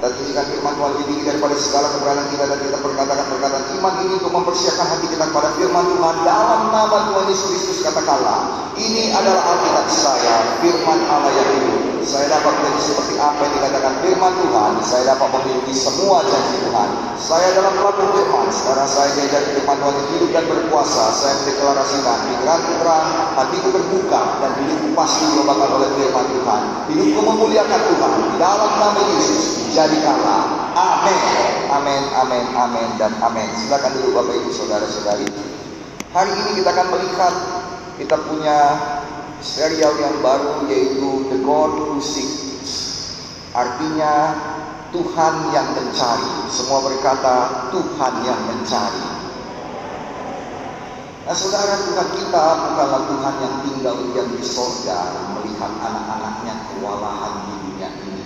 Kita tinggikan firman Tuhan lebih tinggi daripada segala keberanian kita dan kita perkatakan perkataan iman ini untuk mempersiapkan hati kita kepada firman Tuhan dalam nama Tuhan Yesus Kristus katakanlah ini adalah Alkitab saya firman Allah yang hidup saya dapat menjadi seperti apa yang dikatakan firman Tuhan saya dapat memiliki semua janji Tuhan saya dalam pelaku firman sekarang saya diajar firman Tuhan hidup dan berkuasa saya mendeklarasikan pikiran terang hatiku terbuka dan hidupku pasti diubahkan oleh firman Tuhan hidupku memuliakan Tuhan dalam nama Yesus jadikanlah. Amin. Amin, amin, amin, dan amin. Silakan dulu Bapak Ibu Saudara-saudari. Hari ini kita akan melihat kita punya serial yang baru yaitu The God Who Seeks. Artinya Tuhan yang mencari. Semua berkata Tuhan yang mencari. Nah saudara Tuhan kita bukanlah Tuhan yang tinggal diam di sorga melihat anak-anaknya kewalahan di dunia ini.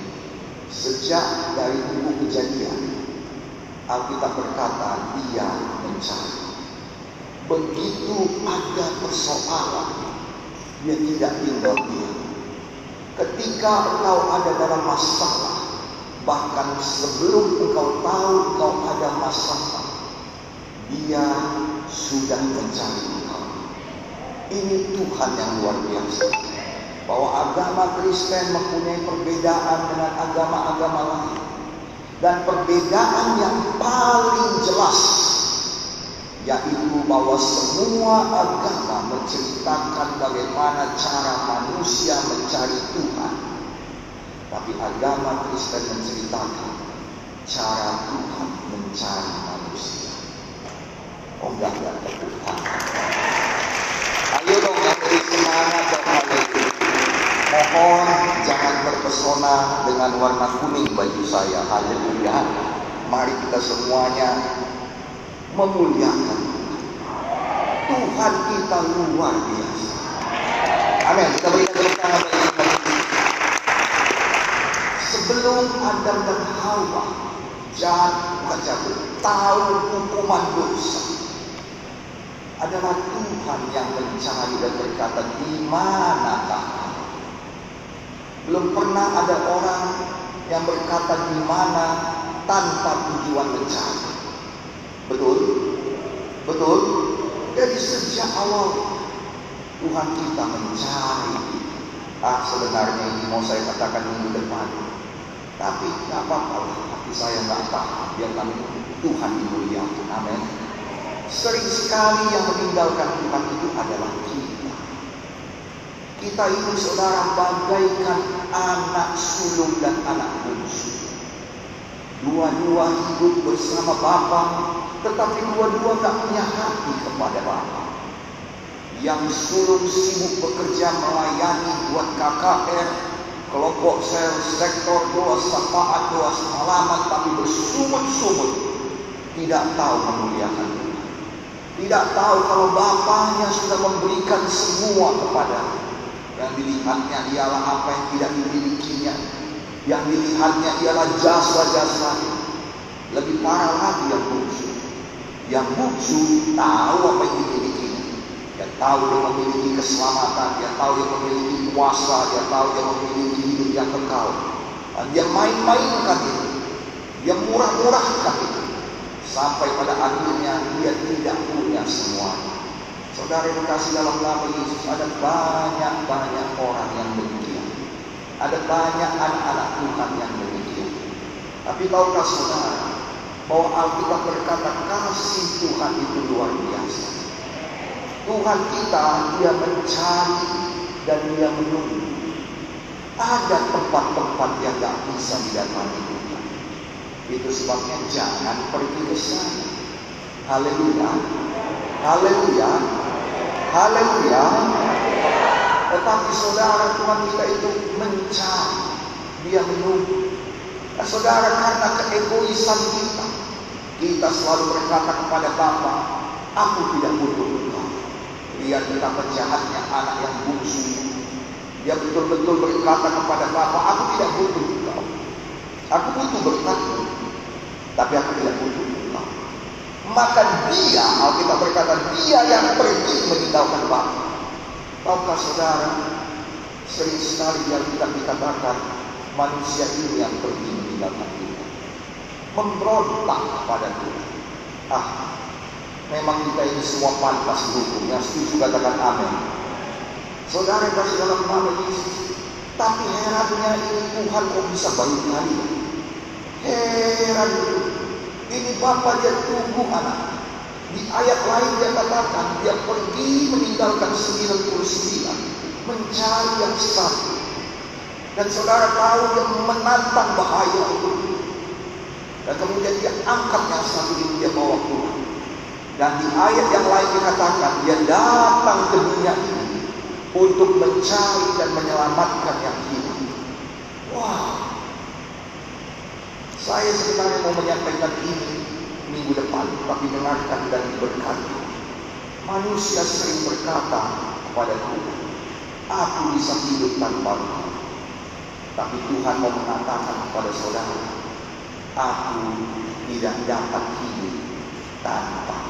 Sejak dari buku kejadian, Alkitab berkata dia mencari. Begitu ada persoalan, dia tidak tinggal diam. Ketika engkau ada dalam masalah, bahkan sebelum engkau tahu engkau ada masalah, dia sudah mencari engkau. Ini Tuhan yang luar biasa. Bahwa agama Kristen mempunyai perbedaan dengan agama-agama lain. Dan perbedaan yang paling jelas yaitu bahwa semua agama menceritakan bagaimana cara manusia mencari Tuhan. Tapi agama Kristen menceritakan cara Tuhan mencari manusia. Oh enggak, enggak, Tuhan. Ayo dong lebih semangat dan haleluya. Mohon jangan terpesona dengan warna kuning baju saya. Haleluya. Mari kita semuanya memuliakan Tuhan kita luar biasa. Amin. Kita berikan tepuk tangan bagi. Sebelum Adam dan Hawa jatuh jatuh tahu hukuman dosa adalah Tuhan yang mencari dan berkata di manakah belum pernah ada orang yang berkata di mana tanpa tujuan mencari betul betul awal Tuhan kita mencari. Ah sebenarnya ini mau saya katakan minggu depan. Tapi nggak apa-apa hati saya nggak tahan biar kami Tuhan dimuliakan amin. Sering sekali yang meninggalkan Tuhan itu adalah kita. Kita itu saudara bagaikan anak sulung dan anak bungsu. Dua-dua hidup bersama Bapa, tetapi dua-dua tak punya hati kepada Bapa. Yang sulung sibuk bekerja melayani buat KKR, kelompok sel, sektor doa syafaat, doa semalaman, tapi bersumut-sumut tidak tahu memuliakan. Tidak tahu kalau bapaknya sudah memberikan semua kepada yang dilihatnya ialah apa yang tidak dimilikinya. Yang dilihatnya ialah jasa-jasa. Lebih parah lagi yang bungsu. Yang bungsu tahu apa yang dimilikinya. Tahu dia memiliki keselamatan, dia tahu dia memiliki kuasa, dia tahu dia memiliki hidup yang kekal. Dia main-mainkan itu. Dia murah-murahkan itu. Sampai pada akhirnya dia tidak punya semua. Saudara yang kasih dalam nama Yesus ada banyak-banyak orang yang demikian. Ada banyak anak-anak Tuhan yang demikian. Tapi tahukah saudara bahwa Alkitab berkata kasih Tuhan itu luar biasa. Tuhan kita dia mencari dan dia menunggu. Ada tempat-tempat yang gak bisa didatangi Tuhan. Itu sebabnya jangan pergi ke sana. Haleluya. Haleluya. Haleluya. Tetapi saudara Tuhan kita itu mencari. Dia menunggu. Nah, saudara karena keegoisan kita. Kita selalu berkata kepada Bapa, aku tidak butuh Lihat betapa jahatnya anak yang bungsu. Dia betul-betul berkata kepada Bapa, aku tidak butuh engkau. Aku butuh berkatmu. Tapi aku tidak butuh engkau. Maka dia, Alkitab berkata, dia yang pergi meninggalkan Bapa. Tahukah saudara, sering sekali yang kita dikatakan manusia ini yang pergi meninggalkan kita. memberontak pada Tuhan. Ah, memang kita ini semua pantas dihukum. Yang setuju katakan amin. Saudara kasih dalam nama Yesus. Tapi herannya ini Tuhan kok bisa baik kali. Heran Ini Bapak dia tunggu anak. Di ayat lain dia katakan dia pergi meninggalkan 99 mencari yang satu. Dan saudara tahu dia menantang bahaya itu. Dan kemudian dia angkat yang satu ini dia bawa pulang. Dan di ayat yang lain dikatakan dia datang ke dunia ini untuk mencari dan menyelamatkan yang hilang. Wah, saya sebenarnya mau menyampaikan ini minggu depan, tapi dengarkan dan diberkati. Manusia sering berkata kepada Tuhan, aku bisa hidup tanpa engkau. Tapi Tuhan mau mengatakan kepada saudara, aku tidak dapat hidup tanpa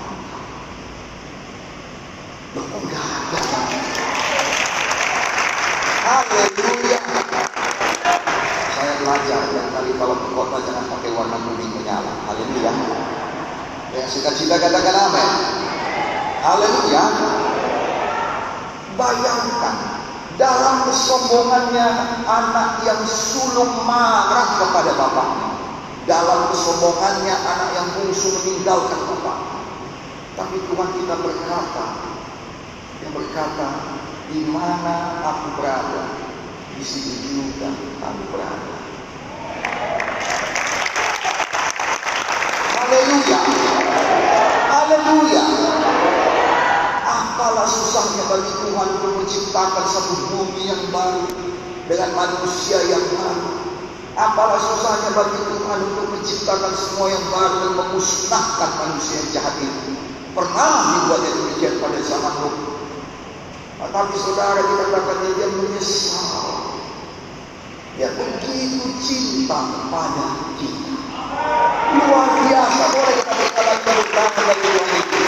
ada. Haleluya. Saya belajar dan kali kalau ke kota jangan pakai warna kuning menyala. Haleluya. Yang cita-cita katakan amin. Haleluya. Bayangkan dalam kesombongannya anak yang sulung marah kepada bapaknya. Dalam kesombongannya anak yang bungsu meninggalkan bapak. Tapi Tuhan kita berkata, berkata, di mana aku berada, di situ juga kamu berada. Haleluya. Haleluya. Apalah susahnya bagi Tuhan untuk menciptakan satu bumi yang baru dengan manusia yang baru. Apalah susahnya bagi Tuhan untuk menciptakan semua yang baru dan memusnahkan manusia yang jahat itu. Pernah dibuatnya demikian pada zaman Nuh. Tapi saudara kita katakan dia menyesal. Dia begitu cinta kepada kita. Luar biasa. Boleh kita berkata berkata dari Tuhan itu.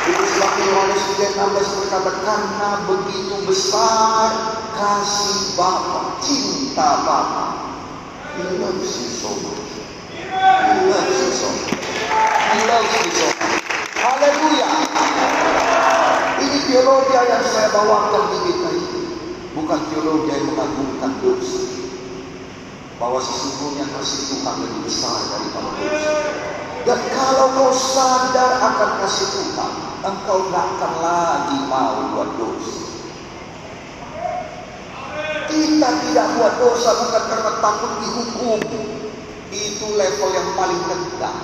Itu sebabnya Yohanes 3:16 berkata karena begitu besar kasih Bapa, cinta Bapa. He loves bawakan di kita ini. Bukan teologi yang mengagungkan dosa. Bahwa sesungguhnya kasih Tuhan lebih besar daripada dosa. Dan kalau kau sadar akan kasih Tuhan, engkau tidak akan lagi mau buat dosa. Kita tidak buat dosa bukan karena takut dihukum. Itu level yang paling rendah.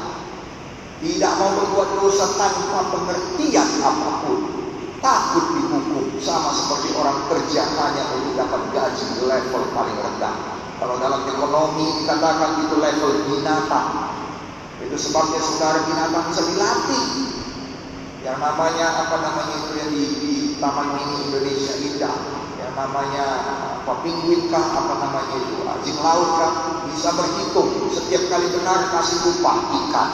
Tidak mau berbuat dosa tanpa pengertian apa pun. Takut. Sama seperti orang kerja hanya untuk dapat gaji level paling rendah. Kalau dalam ekonomi dikatakan itu level binatang. Itu sebabnya saudara binatang bisa dilatih. Yang namanya apa namanya itu yang di, di Taman Mini Indonesia Indah. Yang namanya apa penguin kah apa namanya itu anjing laut kah bisa berhitung setiap kali benar kasih upah ikan.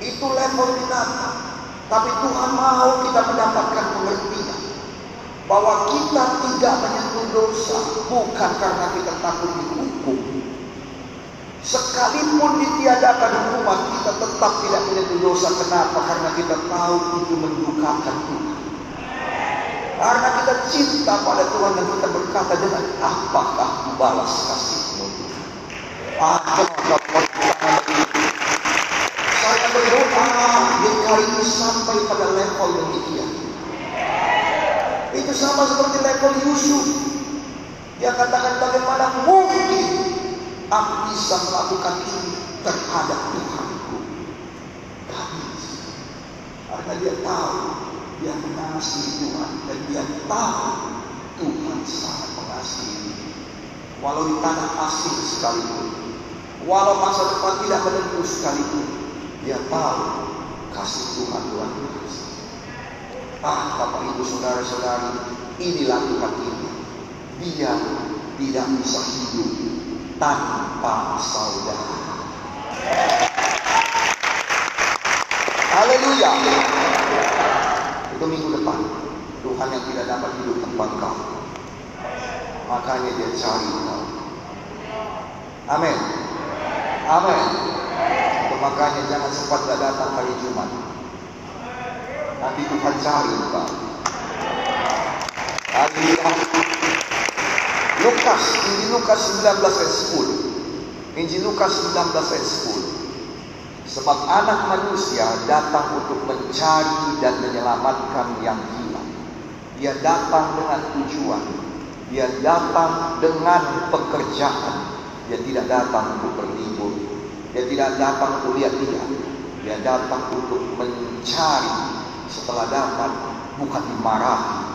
Itu level binatang. Tapi Tuhan mau kita mendapatkan pengertian bahwa kita tidak menyentuh dosa bukan karena kita takut dihukum. Sekalipun ditiadakan hukuman, kita tetap tidak menyentuh dosa. Kenapa? Karena kita tahu itu mendukakan Tuhan. Karena kita cinta pada Tuhan dan kita berkata dengan apakah balas kasihmu Tuhan. Saya berdoa di hari ini sampai pada level demikian. Itu sama seperti level Yusuf. Dia katakan bagaimana mungkin aku bisa melakukan ini terhadap bisa. Karena dia tahu dia mengasihi Tuhan dan dia tahu Tuhan sangat mengasihi. Walau di tanah asing sekalipun, walau masa depan tidak menentu sekalipun, dia tahu kasih Tuhan luar biasa. Ah, Bapak Ibu Saudara-saudari, inilah ini. Dia tidak bisa hidup tanpa saudara. Haleluya. Itu minggu depan. Tuhan yang tidak dapat hidup tanpa engkau. Makanya dia cari engkau. Amin. Amin. Makanya jangan sempat datang hari Jumat. Nanti Tuhan cari Pak. Haleluya. Lukas, Injil Lukas 19 ayat 10. Injil Lukas 19 ayat 10. Sebab anak manusia datang untuk mencari dan menyelamatkan yang hilang. Dia datang dengan tujuan. Dia datang dengan pekerjaan. Dia tidak datang untuk berlibur. Dia tidak datang untuk lihat-lihat. Dia datang untuk mencari. Setelah dapat, bukan dimarahi,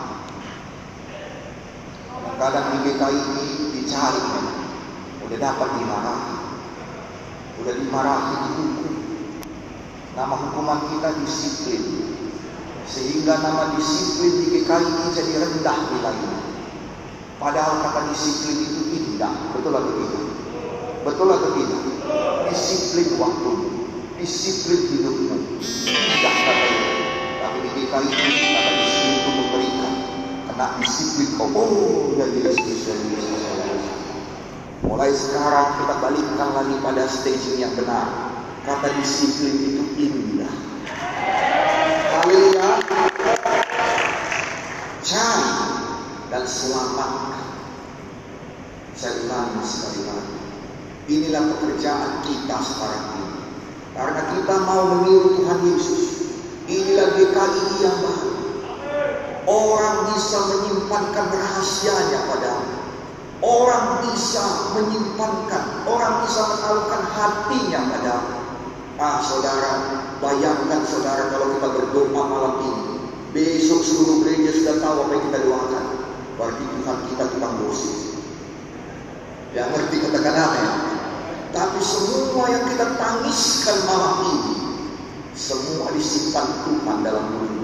Kadang di GKI ini dicari memang. Udah dapat dimarahi. Udah dimarahi dihukum. Nama hukuman kita disiplin. Sehingga nama disiplin di GKI ini jadi rendah nilainya. Padahal kata disiplin itu indah. Betul atau tidak? Betul atau tidak? Disiplin waktu, disiplin hidupmu. Indah kata itu. Tapi GKI ini kata disiplin itu memberikan kena disiplin kau oh Yesus ya mulai sekarang kita balikkan lagi pada staging yang benar. Kata disiplin itu indah. Haleluya cari dan selamatkan. Saya ulangi sekali lagi. Inilah pekerjaan kita sekarang ini. Karena kita mau meniru Tuhan Yesus inilah GKI yang baru Orang bisa menyimpankan rahasianya padamu. Orang bisa menyimpankan, orang bisa menaruhkan hatinya padamu. Ah saudara, bayangkan saudara kalau kita berdoa malam ini. Besok seluruh gereja sudah tahu apa yang kita doakan. Berarti Tuhan kita tukang gosip. Ya ngerti katakan amin. Tapi semua yang kita tangiskan malam ini, semua disimpan Tuhan dalam mulut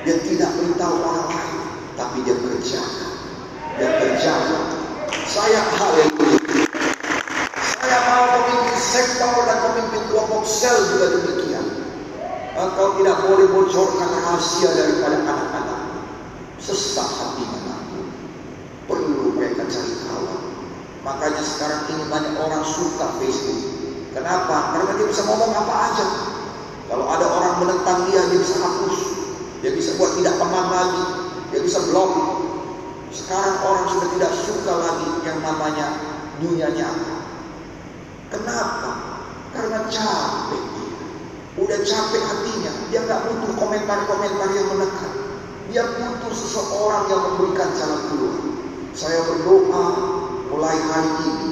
dia tidak beritahu orang lain, tapi dia kerjakan. Dia kerjakan. Saya haleluya. Saya mau pemimpin sektor dan pemimpin kelompok sel juga demikian. Engkau tidak boleh bocorkan rahasia daripada anak-anak. Sesak hati anakku. Perlu mereka cari kawan. Makanya sekarang ini banyak orang suka Facebook. Kenapa? Karena dia bisa ngomong apa aja. Kalau ada orang menentang dia, dia bisa hapus. Dia bisa buat tidak teman lagi. Dia bisa blok. Sekarang orang sudah tidak suka lagi yang namanya dunia nyata. Kenapa? Karena capek dia. Udah capek hatinya. Dia nggak butuh komentar-komentar yang menekan. Dia butuh seseorang yang memberikan jalan keluar. Saya berdoa mulai hari ini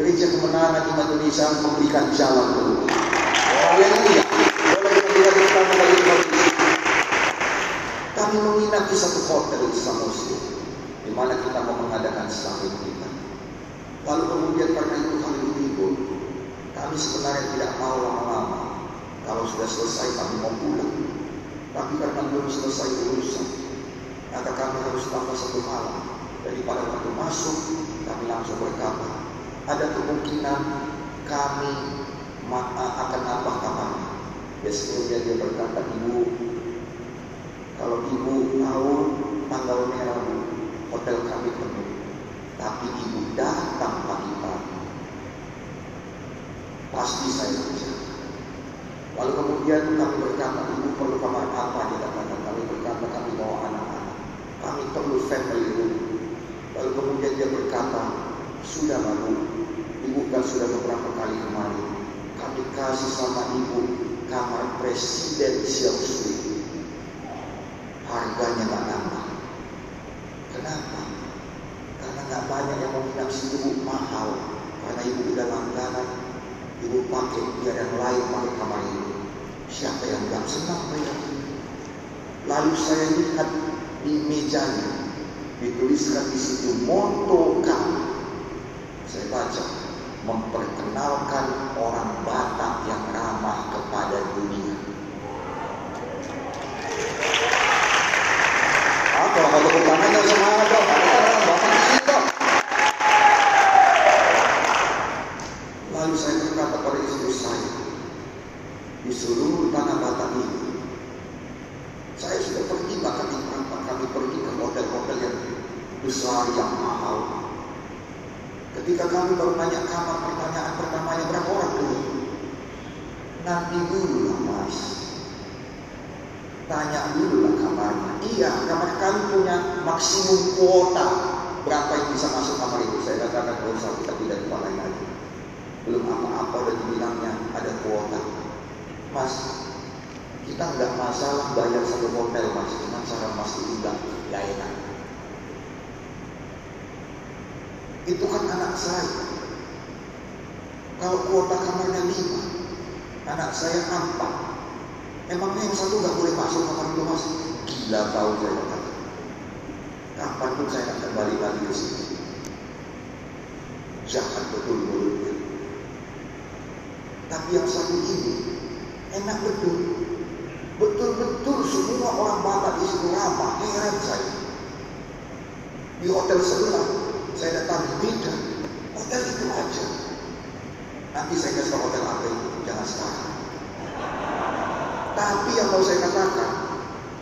gereja kemenangan di Indonesia memberikan jalan keluar. Haleluya. Kita berikan kepada kami menginap di satu hotel di Samosir, di mana kita mau mengadakan sahur kita. Lalu kemudian karena itu kami libur, kami sebenarnya tidak mau lama-lama. Kalau sudah selesai kami mau pulang. Tapi karena belum selesai urusan, maka kami harus tambah satu malam. Jadi pada waktu masuk, kami langsung berkata, ada kemungkinan kami akan nambah kamarnya. Besoknya dia berkata, ibu kalau ibu tahu tanggal merah hotel kami penuh, tapi ibu datang pagi-pagi, pasti saya kerja. Lalu kemudian kami berkata, ibu perlu kamar apa? Dia katakan, kami berkata, kami bawa anak-anak. Kami perlu family room. Lalu kemudian dia berkata, sudah lalu, ibu kan sudah beberapa kali kemarin. Kami kasih sama ibu kamar presidensial suite harganya nggak nambah. Kenapa? Karena nggak banyak yang mau nginap situ mahal. Karena ibu udah langganan, ibu pakai biar yang lain pakai kamar ini. Siapa yang nggak senang bayar Lalu saya lihat di mejanya dituliskan di situ moto kami. Saya baca memperkenalkan orang Batak yang ramah kepada dunia. kalau mau tepuk tangan jangan semangat dong. Bapak di sini dong. Lalu saya berkata pada istri saya, di seluruh tanah Batak ini, saya sudah pergi bahkan di kami pergi ke hotel-hotel yang besar yang mahal. Ketika kami baru nanya kamar, pertanyaan pertamanya berapa Nanti dulu mas. Tanya dulu lah kamarnya. Iya, kamar kami punya maksimum kuota. Berapa yang bisa masuk kamar itu? Saya katakan, gak usah kita pindah tempat lagi. Belum apa-apa udah dibilangnya ada kuota. Mas, kita nggak masalah bayar satu hotel mas, cuma cara mas diundang gak enak. Itu kan anak saya. Kalau kuota kamarnya lima, anak saya empat. Emangnya yang satu nggak boleh masuk kamar itu mas? Gila tahu saya kata. Kapan pun saya akan kembali lagi ke sini. Jahat betul mulutnya. Tapi yang satu ini enak betul. Betul-betul semua orang Batak di situ ramah. Heran saya. Di hotel sebelah saya datang beda. Hotel itu aja. Nanti saya kasih hotel apa itu. Jangan sekarang. Tapi yang mau saya katakan,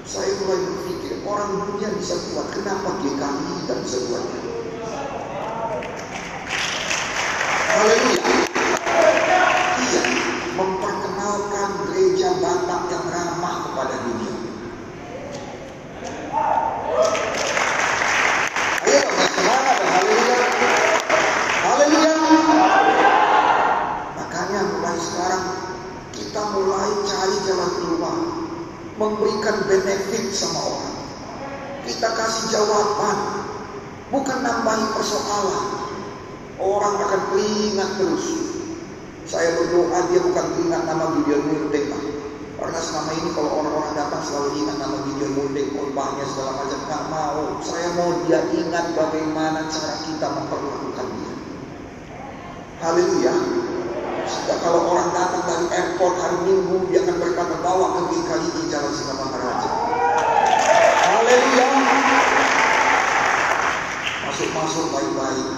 saya mulai berpikir orang dunia bisa buat, kenapa GKI tidak bisa buat? Haleluya. Iya, memperkenalkan gereja Batak yang ramah kepada dunia. Ayo dong, semangat haleluya. Haleluya. Makanya mulai sekarang kita mulai cari jalan keluar, memberikan benefit sama orang. Kita kasih jawaban, bukan nambahi persoalan. Orang akan teringat terus. Saya berdoa dia bukan teringat nama Gideon Murdeka. Karena selama ini kalau orang-orang datang selalu ingat nama Gideon Korbannya segala macam. Gak mau. Saya mau dia ingat bagaimana cara kita memperlakukan dia. Haleluya. Sehingga kalau orang datang dari airport hari Minggu, dia akan berkata bawa ke GKI di Jalan Singamangaraja. Haleluya. Masuk-masuk baik-baik.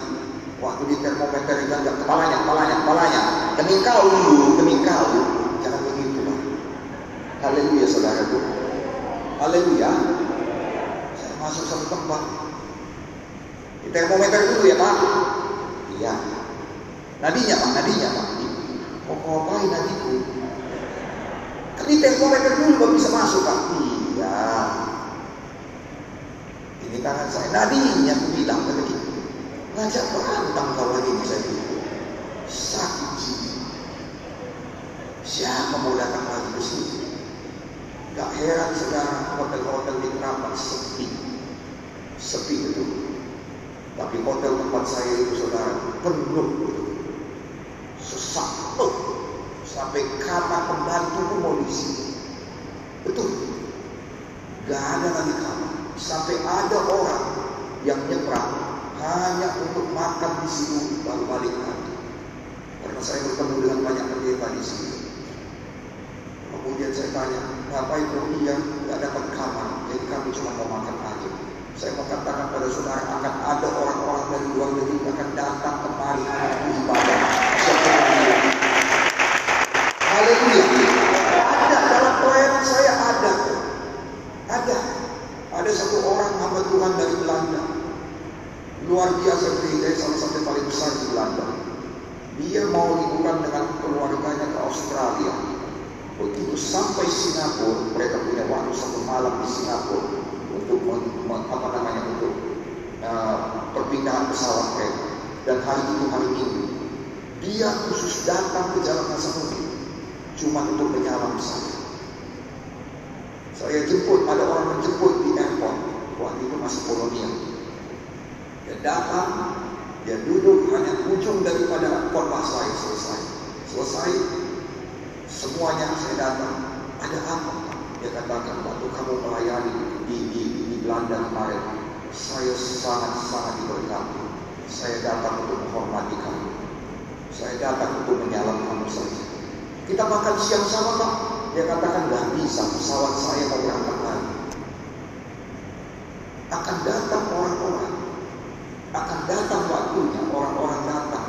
Waktu di termometer enggak kepalanya, kepalanya, kepalanya. Demi kau dulu, demi kau. Jangan begitu. Haleluya, saudaraku. Haleluya. Masuk satu tempat. Di termometer dulu ya, Pak. Iya. Nadinya, Pak, nadinya, Pak. Kok ngapain nadiku? Kan di termometer dulu baru bisa masuk, Pak. Iya. Ini tangan saya. Nadinya aku bilang tadi. Ngajak berantem kau lagi ini saya. Sakit jiwa. Siapa mau datang lagi ke sini? Gak heran sekarang hotel-hotel di Keramat sepi. Sepi itu. Tapi hotel tempat saya itu saudara penuh itu. Sesak penuh. Sampai kamar pembantu pun mau diisi. Betul. Gak ada lagi kamar. Sampai ada orang yang nyebrang hanya untuk makan di situ baru balik lagi. Karena saya bertemu dengan banyak pendeta di sini. Kemudian saya tanya, ngapain kau iya nggak dapat kamar? Jadi kami cuma mau makan. Saya mau katakan pada saudara akan ada orang-orang dari luar negeri yang akan datang kemari untuk ibadah. Haleluya. Ada dalam pelayanan saya ada. Ada. Ada satu orang hamba Tuhan dari Belanda. Luar biasa gereja salah satu paling besar di Belanda. Dia mau liburan dengan keluarganya ke Australia. Begitu sampai Singapura, mereka punya waktu satu malam di Singapura apa namanya untuk uh, perpindahan pesawat mereka. Dan hari itu hari Minggu, dia khusus datang ke Jalan Nasamuddin cuma untuk menyalam saja. Saya jemput, ada orang menjemput di airport. Waktu itu masih kolonial. Dia datang, dia duduk hanya ujung daripada khotbah saya selesai. Selesai, semuanya saya datang. Ada apa? Dia katakan, waktu kamu melayani di, di Belanda kemarin, saya sangat-sangat diberkati. Saya datang untuk menghormati kamu. Saya datang untuk menyalam kamu saja. Kita makan siang sama Pak. Dia katakan nggak bisa, pesawat saya mau berangkat lagi. Akan datang orang-orang, akan datang waktunya orang-orang datang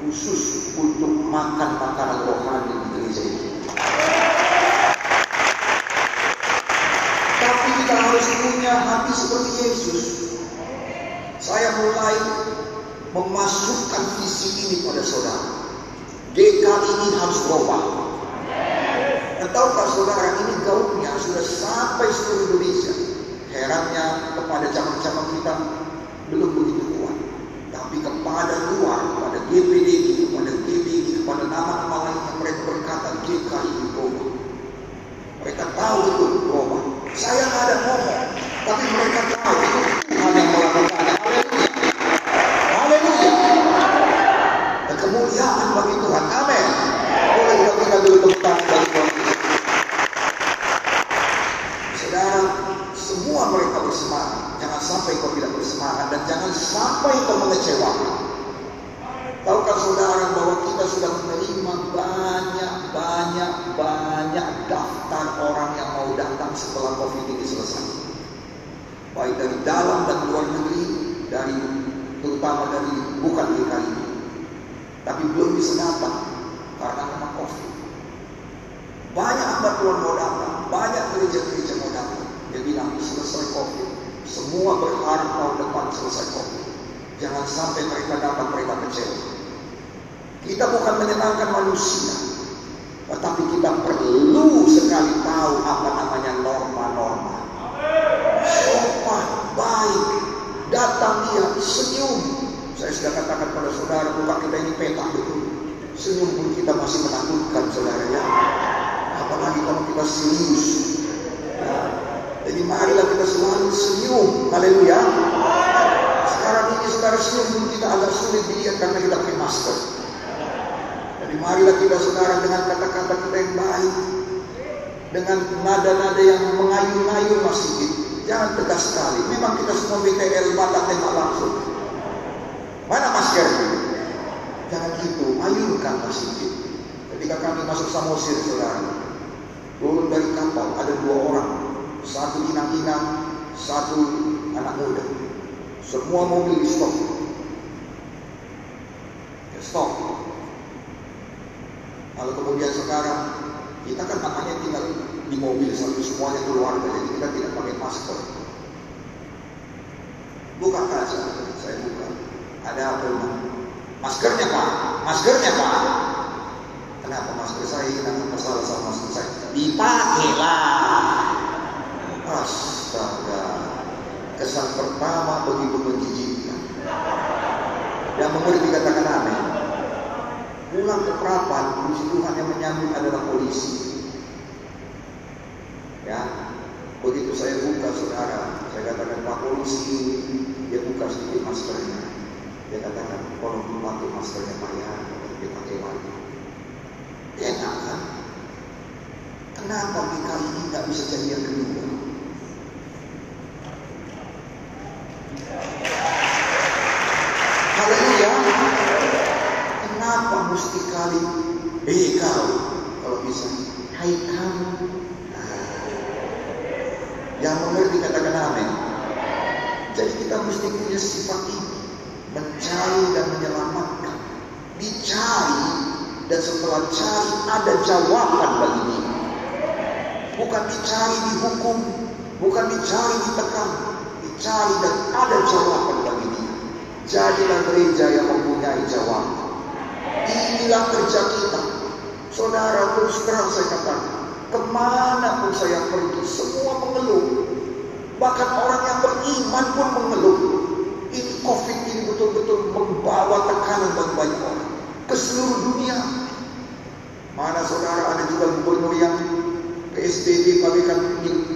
khusus untuk makan makanan rohani di gereja ini. Tapi kita harus hati seperti Yesus. Saya mulai memasukkan visi ini pada saudara. DK ini harus berubah. tahukah saudara ini gaungnya sudah sampai seluruh Indonesia. Herannya kepada cabang-cabang kita belum begitu kuat. Tapi kepada luar, kepada GPD, kepada GPD, kepada nama-nama lain yang mereka berkata GKI Roma. Mereka tahu itu Roma. Saya nggak ada ngomong, tapi mereka tahu itu Tuhan yang melakukannya. Haleluya. Dan kemuliaan bagi Tuhan. Amin. Boleh kita berikan dulu tepuk tangan bagi Tuhan. Saudara, semua mereka bersemangat. Jangan sampai kau tidak bersemangat dan jangan sampai kau mengecewakan. Tahukah saudara bahwa kita sudah menerima banyak, banyak, banyak daftar orang yang mau datang setelah COVID ini selesai. Baik dari dalam dan luar negeri, dari terutama dari bukan DKI, tapi belum bisa datang karena memang COVID. Banyak hamba Tuhan mau datang, banyak gereja-gereja mau. Dia bilang selesai COVID, semua berharap tahun depan selesai COVID. Jangan sampai mereka datang mereka kecewa. Kita bukan menyenangkan manusia, tetapi kita perlu sekali tahu apa namanya norma-norma. Sopan, baik, datang dia senyum. Saya sudah katakan pada saudara, buka kita ini petak betul. Senyum pun kita masih menakutkan saudara ya. Apalagi kalau kita serius. Ya. Jadi marilah kita selalu senyum. Haleluya. Sekarang ini saudara senyum kita agak sulit dilihat karena kita pakai masker. Jadi marilah kita saudara dengan kata-kata kita yang baik. Dengan nada-nada yang mengayun-ayun masih Jangan tegas sekali. Memang kita semua BTL mata tembak langsung. Mana masker? Jangan gitu. Ayunkan masih Ketika kami masuk Samosir, saudara, turun dari kapal ada dua orang, satu inang-inang, satu anak muda. Semua mobil di stop. Ya, stop. Lalu kemudian sekarang kita kan namanya tinggal di mobil sampai semuanya keluarga, jadi kita tidak pakai masker. Buka kaca, saya buka. Ada apa? Maskernya pak, maskernya pak. Kenapa masker saya hilang? Masalah sama masker saya. Dipakailah. Kesan pertama begitu menjijikkan. Yang mengerti dikatakan aneh. Pulang ke perapat, puji Tuhan yang menyambut adalah polisi. Ya, begitu saya buka saudara, saya katakan Pak polisi, dia buka sedikit maskernya. Dia katakan, kalau belum pakai maskernya Pak ya, dia pakai lagi. Enak kan? Kenapa PKI ini nggak bisa jadi yang kedua? Dihukum, bukan dicari ditekan, dicari dan ada jawaban bagi dia. Jadilah gereja yang mempunyai jawaban. Inilah kerja kita. Saudara terus terang saya katakan, kemana pun saya pergi, semua mengeluh. Bahkan orang yang beriman pun mengeluh. Ini COVID ini betul-betul membawa tekanan bagi banyak orang ke seluruh dunia. Mana saudara ada juga gubernur yang PSBB bagaikan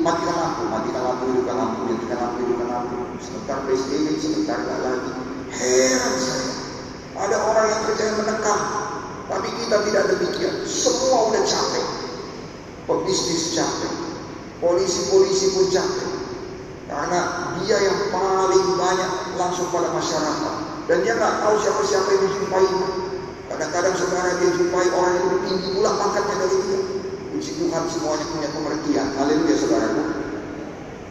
matikan lampu, matikan lampu, hidupkan lampu, matikan lampu, hidupkan lampu. Sebentar PSBB, sebentar tidak lagi. Heran saya. Ada orang yang kerja yang menekan, tapi kita tidak demikian. Semua udah capek. Pebisnis capek, polisi-polisi pun capek. Karena dia yang paling banyak langsung pada masyarakat. Dan dia nggak tahu siapa-siapa yang dijumpai. Kadang-kadang saudara dia jumpai orang yang lebih tinggi pula pangkatnya dari dia. Puji Tuhan semuanya punya pengertian. Haleluya saudaraku.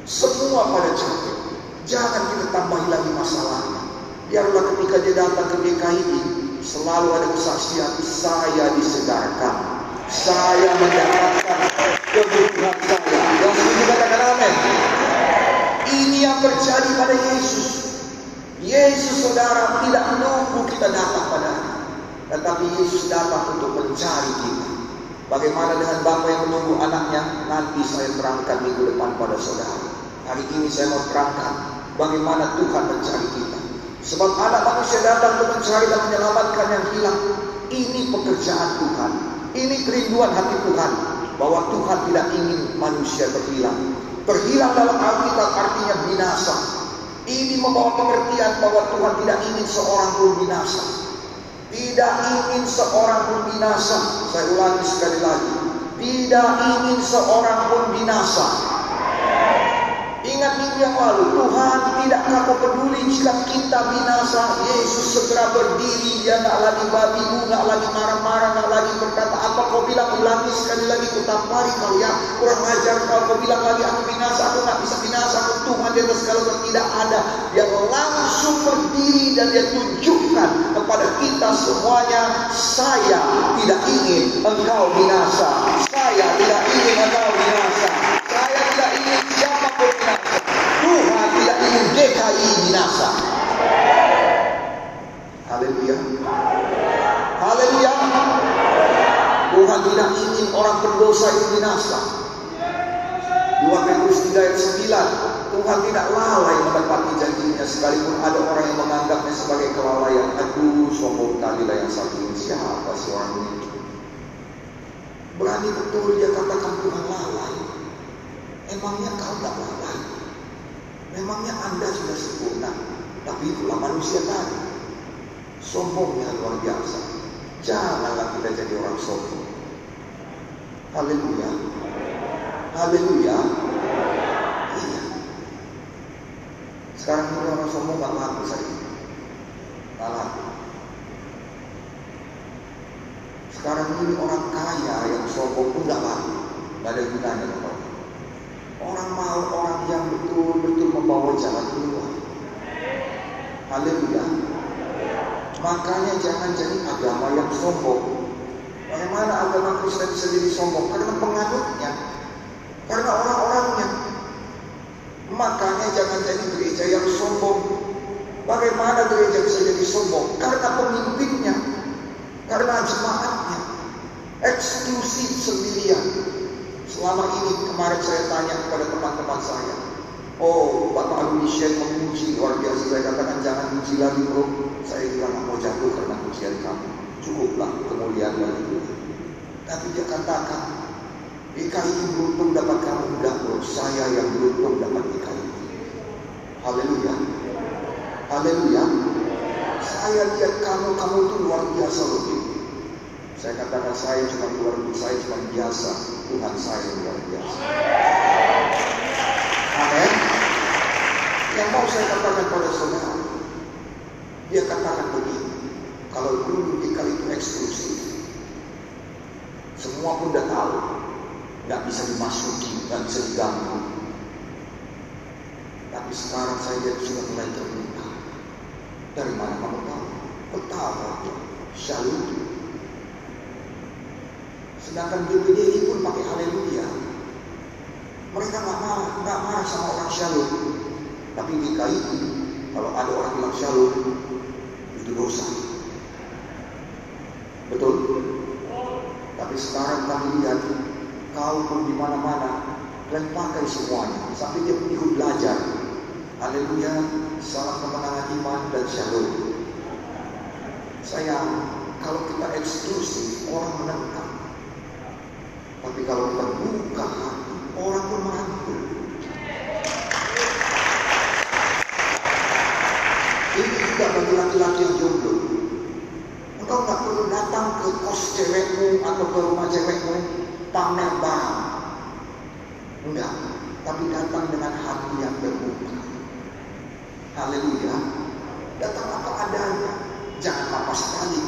Semua pada capek. Jangan kita tambahi lagi masalahnya. Biarlah ketika dia datang ke DKI ini, selalu ada kesaksian saya disegarkan. Saya mendapatkan kebutuhan saya. Yang setuju katakan amin. Ini yang terjadi pada Yesus. Yesus saudara tidak menunggu kita datang padanya. Tetapi Yesus datang untuk mencari kita. Bagaimana dengan bapak yang menunggu anaknya? Nanti saya terangkan minggu depan pada saudara. Hari ini saya mau terangkan bagaimana Tuhan mencari kita. Sebab anak manusia datang untuk mencari dan menyelamatkan yang hilang. Ini pekerjaan Tuhan. Ini kerinduan hati Tuhan. Bahwa Tuhan tidak ingin manusia terhilang. Terhilang dalam Alkitab artinya binasa. Ini membawa pengertian bahwa Tuhan tidak ingin seorang pun binasa. Tidak ingin seorang pun binasa. Saya ulangi sekali lagi. Tidak ingin seorang pun binasa. Ingat minggu yang lalu, Tuhan tidak kamu peduli jika kita binasa. Yesus segera berdiri, dia nggak lagi babi bu, nggak lagi marah-marah, nggak lagi berkata apa kau bilang ulangi sekali lagi ku tampari kau ya kurang ajar kau kau bilang lagi aku binasa, aku nggak bisa binasa, aku Tuhan di atas segala tidak ada. Dia langsung berdiri dan dia tunjukkan kepada kita semuanya, saya tidak ingin engkau binasa, saya tidak ingin engkau Tuhan tidak ingin DKI binasa. Haleluya. Haleluya. Tuhan tidak ingin orang berdosa itu binasa. 2 Petrus 3 ayat 9 Tuhan tidak lalai menepati janjinya sekalipun ada orang yang menganggapnya sebagai kelalaian. Aduh, sombong kali lah yang satu ini siapa sih ini? Berani betul dia katakan Tuhan lalai. Emangnya kau tak lalai? Memangnya anda sudah sempurna? Tapi itulah manusia tadi. Sombongnya luar biasa. Janganlah kita jadi orang sombong. Haleluya. Haleluya. Iya. Sekarang ini orang sombong gak laku saya. Gak laku. Sekarang ini orang kaya yang sombong pun gak laku. Gak ada gunanya Orang mau orang yang betul-betul membawa jalan keluar. Haleluya. Makanya jangan jadi agama yang sombong. Bagaimana agama Kristen bisa jadi sombong? Karena penganutnya. Karena orang-orangnya. Makanya jangan jadi gereja yang sombong. Bagaimana gereja bisa jadi sombong? Karena pemimpinnya. Karena jemaatnya. Eksklusif sendirian. Selama ini kemarin saya tanya kepada teman-teman saya. Oh, Bapak Alwi Shen menguji luar biasa. Saya katakan jangan uji lagi bro. Saya nggak mau jatuh karena ujian kamu. Cukuplah kemuliaan dari Tuhan. Tapi dia katakan, DKI beruntung dapat kamu enggak bro. Saya yang beruntung dapat DKI. Haleluya. Haleluya. Saya lihat kamu, kamu itu luar biasa loh. Saya katakan saya cuma luar biasa, saya cuma biasa. Tuhan saya luar biasa. Amin. Mau saya katakan pada saudara, dia katakan begini, kalau dulu kita itu eksklusif, semua pun udah tahu, nggak bisa dimasuki, nggak bisa diganggu. Tapi sekarang saya lihat sudah mulai terbuka. Dari mana kamu tahu? Betapa shalom. Sedangkan GBDI pun pakai haleluya. Mereka nggak marah, nggak marah sama orang shalom. Tapi di KII, kalau ada orang bilang shalom, itu dosa. Betul? Tapi sekarang kami lihat, kau pun di mana-mana, dan pakai semuanya. Sampai dia pun ikut belajar. Haleluya, salam kemenangan iman dan shalom. Sayang, kalau kita eksklusif, orang menentang. Tapi kalau kita buka orang pun merangkul. Ini juga bagi laki-laki yang jomblo. Engkau nggak perlu ke kos cewekmu atau ke rumah cewekmu pamer barang. Enggak, tapi datang dengan hati yang terbuka. Haleluya. Datang apa adanya. Jangan apa sekali.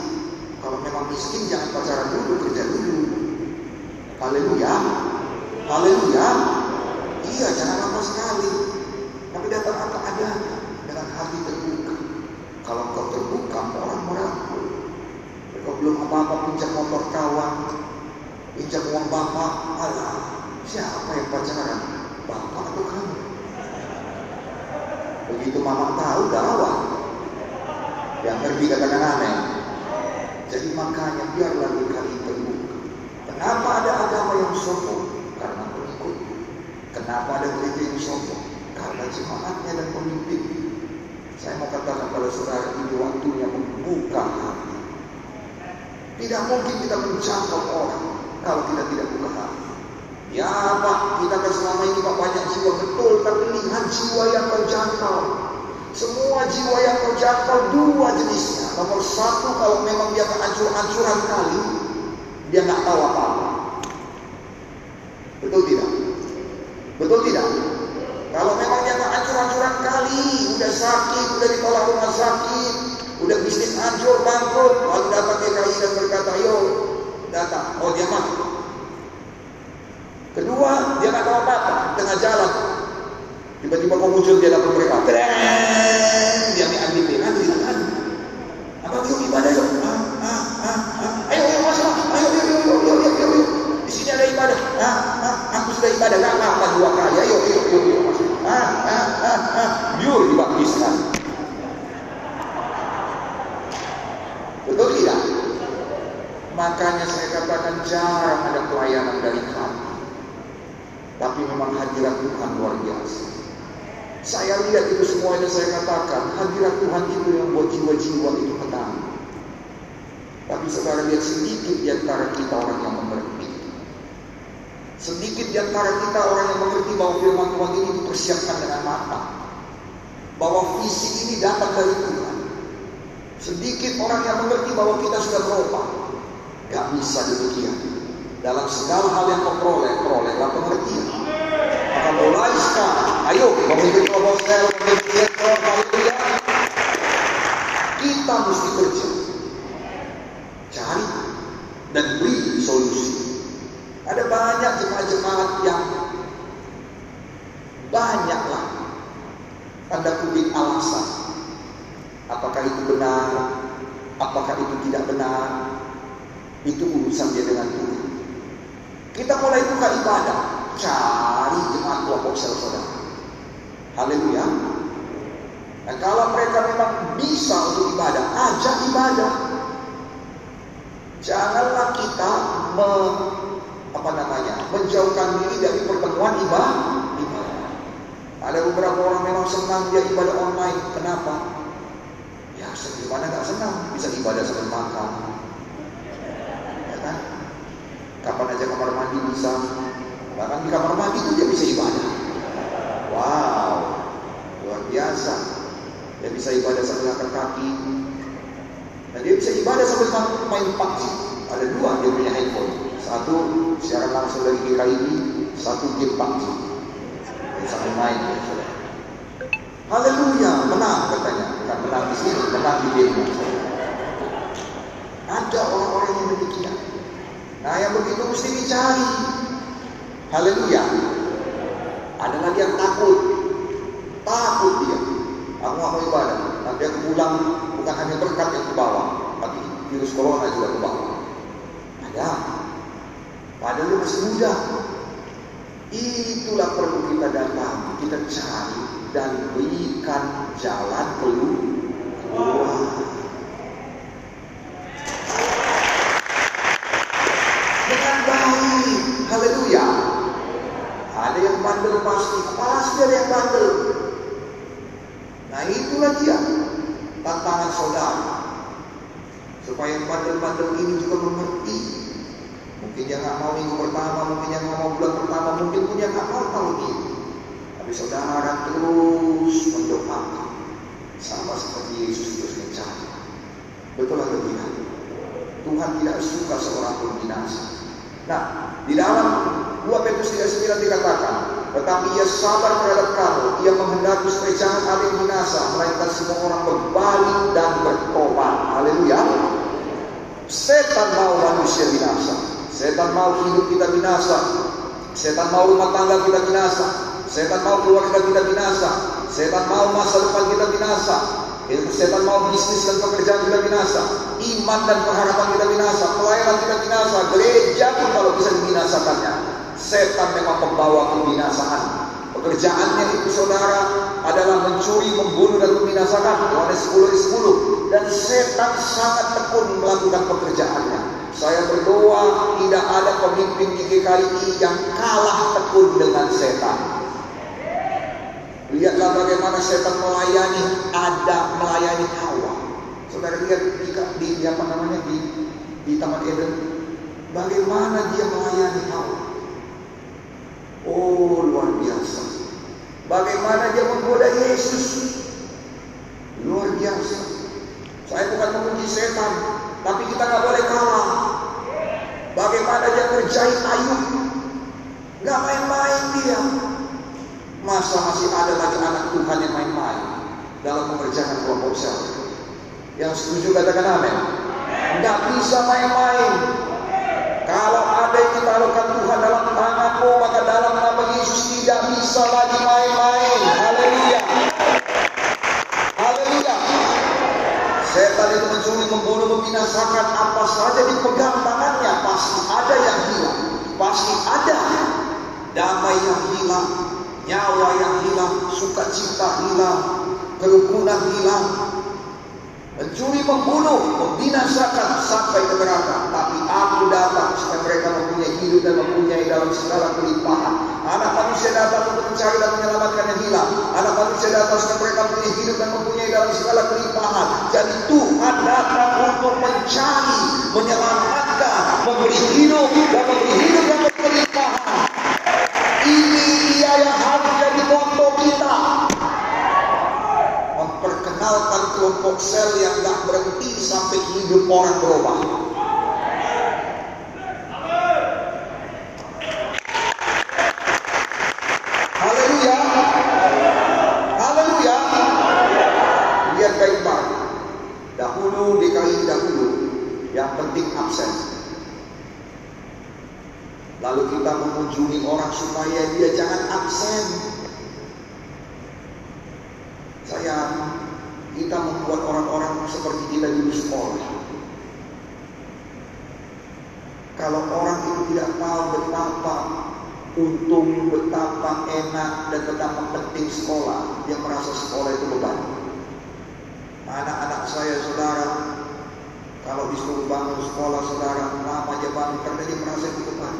Kalau memang miskin jangan pacaran dulu, kerja dulu. Haleluya. Haleluya. Iya, jangan apa sekali. Tapi datang apa adanya dengan hati terbuka. Kalau kau terbuka, orang Kau belum apa-apa pinjam motor kawan, pinjam uang bapak, alah, siapa yang pacaran? Bapak atau kamu? Begitu mama tahu, gawat. Yang pergi katakan aneh. Jadi makanya biarlah kali Tidak mungkin kita menjangkau orang kalau kita tidak buka hati. Ya Pak, kita kan selama ini Pak banyak jiwa betul, tapi lihat jiwa yang kau. Semua jiwa yang kau dua jenisnya. Nomor satu kalau memang dia kehancur-hancuran kali, dia nggak tahu apa-apa. Betul tidak? Betul tidak? Kalau memang dia kehancur-hancuran kali, udah sakit, udah ditolak rumah sakit, udah bisnis hancur, bangkrut, datang. Oh dia mati. Kedua, dia nggak tahu apa-apa, tengah jalan. Tiba-tiba kau muncul di dalam mereka. Keren, saudara lihat sedikit di antara kita orang yang mengerti. Sedikit di antara kita orang yang mengerti bahwa firman Tuhan ini dipersiapkan dengan matang. Bahwa visi ini datang dari Tuhan. Sedikit orang yang mengerti bahwa kita sudah berubah. Gak bisa demikian. Dalam segala hal yang kau peroleh, perolehlah pengertian. Maka mulai sekarang, ayo memimpin proposal, memimpin direktur, haleluya. Kita mesti kerja. Cari dan beri solusi. Ada banyak jemaat-jemaat yang banyaklah tanda kutip alasan. Apakah itu benar? Apakah itu tidak benar? Itu urusan dia dengan Tuhan. Kita mulai buka ibadah, cari jemaat kelompok saudara. Haleluya. Dan kalau mereka memang bisa untuk ibadah, ajak ibadah. Janganlah kita me, apa namanya, menjauhkan diri dari pertemuan ibadah. Ada beberapa orang memang senang dia ibadah online. Kenapa? Ya, gimana nggak senang? Bisa ibadah sambil makan. Ya kan? Kapan aja kamar mandi bisa. Bahkan di kamar mandi itu dia bisa ibadah. Wow, luar biasa. Dia bisa ibadah sambil angkat kaki. Dan dia bisa ibadah sambil main PUBG. Ada dua dia punya handphone. Satu siaran langsung dari GKIB, satu game PUBG. Sambil main. Ya, Haleluya, menang katanya. Bukan menang di sini, menang di game. Ada orang-orang yang demikian. Nah yang begitu mesti dicari. Haleluya. Ada lagi yang takut. Takut dia. Aku gak mau ibadah. Nanti aku pulang bukan hanya berkat yang ke bawah. Tapi virus corona juga ke bawah. Ada. Padahal lu masih muda. Itulah perlu kita datang. Kita cari. Dan berikan jalan keluar. dengan baik. Haleluya. Ada yang bandel pasti, pasti ada yang bandel. Nah itulah dia tantangan saudara. Supaya bandel-bandel ini juga mengerti. Mungkin dia nggak mau minggu pertama, mungkin dia nggak mau bulan pertama, mungkin pun dia nggak mau tahun ini. Tapi saudara terus mendoakan sama seperti Yesus terus mencari. Betul atau tidak? Tuhan tidak suka seorang pun binasa. Nah, di dalam 2 Petrus 3:9 dikatakan, tetapi ia sabar terhadap kamu, ia menghendaki supaya jangan ada yang binasa, melainkan semua orang berbalik dan bertobat. Haleluya. Setan mau manusia binasa. Setan mau hidup kita binasa. Setan mau rumah tangga kita binasa. Setan mau keluarga kita binasa. Setan mau masa depan kita binasa. Setan mau bisnis dan pekerjaan kita binasa. Iman dan pengharapan kita binasa. Pelayanan kita binasa. Gereja pun kalau bisa dibinasakannya. Setan memang pembawa kebinasaan. Pekerjaannya itu saudara adalah mencuri, membunuh dan membinasakan. Yohanes 10 ayat 10. Dan setan sangat tekun melakukan pekerjaannya. Saya berdoa tidak ada pemimpin di GKI yang kalah tekun dengan setan. Lihatlah bagaimana setan melayani ada melayani Hawa. Saudara lihat di, di apa namanya di di Taman Eden, bagaimana dia melayani Hawa. Oh, luar biasa. Bagaimana dia menggoda Yesus. Luar biasa. Saya bukan memuji setan, tapi kita nggak boleh kalah. Bagaimana dia kerjain Ayub. Nggak main-main dia. Masa masih ada lagi anak Tuhan yang main-main dalam mengerjakan kelompok sel. Yang setuju katakan amin. Nggak bisa main-main. Kalau ada yang ditaruhkan Tuhan dalam tanganmu, maka dalam nama Yesus tidak bisa lagi main-main. Saja dipegang tangannya. Pasti ada yang hilang. Pasti ada damai yang hilang. Nyawa yang hilang. Sukacita hilang. Kerukunan hilang. Mencuri, membunuh, membinasakan sampai ke neraka. Tapi aku datang supaya mereka mempunyai hidup dan mempunyai dalam segala kelimpahan. Anak manusia datang untuk mencari dan menyelamatkan yang hilang. Anak manusia datang supaya mereka mempunyai hidup dan mempunyai dalam segala kelimpahan. Jadi Tuhan datang untuk mencari, menyelamatkan, memberi hidup dan memberi hidup yang berkelimpahan. Ini dia yang harus jadi moto kita memperkenalkan kelompok sel yang gak berhenti sampai hidup orang berubah. Haleluya. Haleluya. Lihat baik-baik. Dahulu DKI dahulu yang penting absen. Lalu kita mengunjungi orang supaya dia jangan absen. Saya kita membuat orang-orang seperti kita di sekolah. Kalau orang itu tidak tahu betapa untung, betapa enak dan betapa penting sekolah, dia merasa sekolah itu beban. Anak-anak saya, saudara, kalau disuruh bangun sekolah, saudara, lama aja bangun dia merasa itu beban.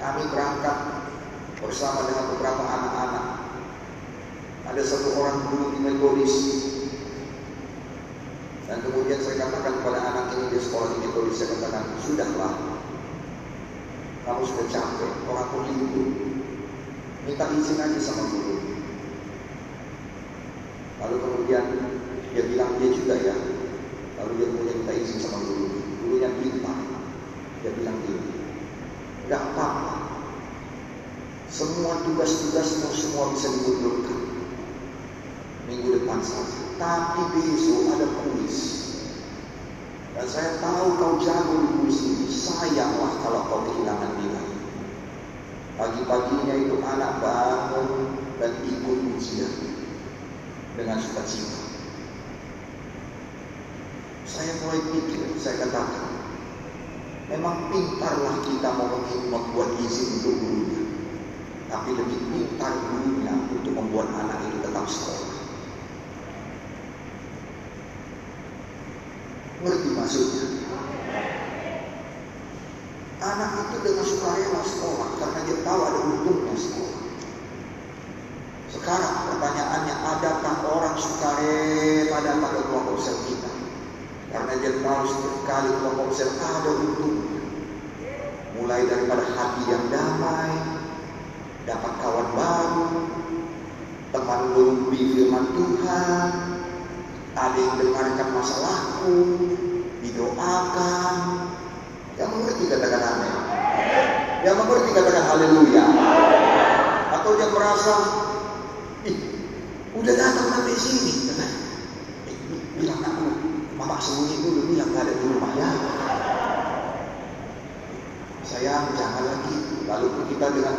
Kami berangkat bersama dengan beberapa anak-anak. Ada satu orang guru di metodis dan kemudian saya katakan kepada anak ini di sekolah di metodis saya katakan sudahlah kamu sudah capek orang pun libur. Minta izin aja sama guru. Lalu kemudian dia bilang dia juga ya. Lalu dia kemudian minta izin sama guru. Gurunya pintar dia bilang gini nggak apa-apa semua tugas-tugasmu semua bisa dimundurkan minggu depan saja. Tapi besok ada kuis. Dan saya tahu kau jago di kuis ini. Sayanglah kalau kau kehilangan nilai. Pagi-paginya itu anak bangun dan ikut ujian dengan sukacita. Saya mulai pikir, saya katakan, memang pintarlah kita mau membuat izin untuk gurunya. Tapi lebih pintar gurunya untuk membuat anak itu tetap sekolah. Ngerti maksudnya? Anak itu dengan sukarela sekolah karena dia tahu ada untungnya sekolah. Sekarang pertanyaannya, adakah orang sukarela datang ke kelompok sel kita? Karena dia tahu setiap kali kelompok sel ada untungnya. Mulai daripada hati yang damai, dapat kawan baru, teman berumbi firman Tuhan, ada yang dengarkan masalahku, didoakan. Yang mengerti katakan amin. Yang mengerti katakan haleluya. Atau yang merasa, ih, udah datang sampai sini. Eh, bilang aku, mama sembunyi dulu, bilang gak ada di rumah ya. Sayang, jangan lagi. Lalu kita dengan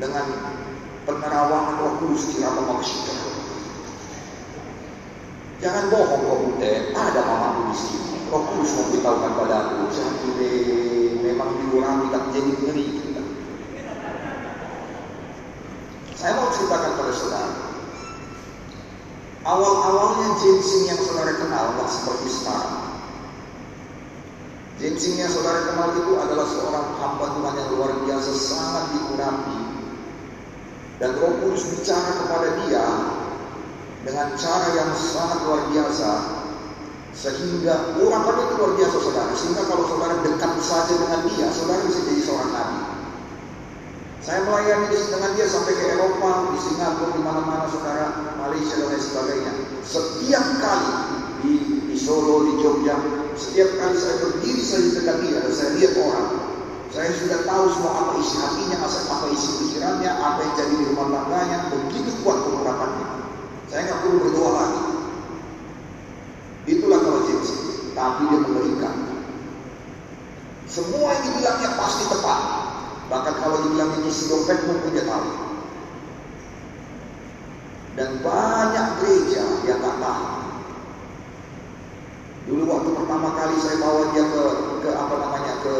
dengan penerawangan Roh Kudus kita mau Jangan bohong kau butet, ada mamaku di sini. Roh Kudus memberitahukan padaku, satu memang diurangi tak jadi ngeri kita. Saya mau ceritakan pada saudara. Awal-awalnya Jamesin yang saudara kenal nggak seperti sekarang. Yang saudara kenal itu adalah seorang hamba Tuhan yang luar biasa, sangat diurapi. Dan Roh Kudus bicara kepada dia dengan cara yang sangat luar biasa Sehingga urapan itu luar biasa saudara. Sehingga kalau saudara dekat saja dengan dia, saudara bisa jadi seorang nabi. Saya melayani dengan dia sampai ke Eropa, di Singapura, di mana-mana saudara, Malaysia dan lain sebagainya. Setiap kali di, di Solo, di Jogja, setiap kali saya berdiri saya dekat dia dan saya lihat orang, saya sudah tahu semua apa isi hatinya, apa isi pikirannya, apa yang jadi di rumah tangganya, begitu kuat pengurapannya. Saya nggak perlu berdoa lagi. Itulah kalau James, tapi dia mengerikan. Semua yang dibilangnya pasti tepat. Bahkan kalau dibilang itu si dompet pun dia tahu. Dan banyak gereja yang tak tahu. Dulu waktu pertama kali saya bawa dia ke ke apa namanya ke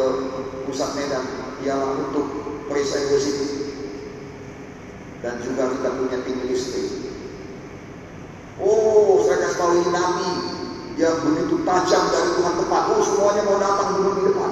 pusat Medan ialah untuk praise worship dan juga kita punya tim listrik. Oh, saya kasih tahu ini Nabi, dia begitu tajam dari Tuhan tepat. Oh, semuanya mau datang dulu di depan.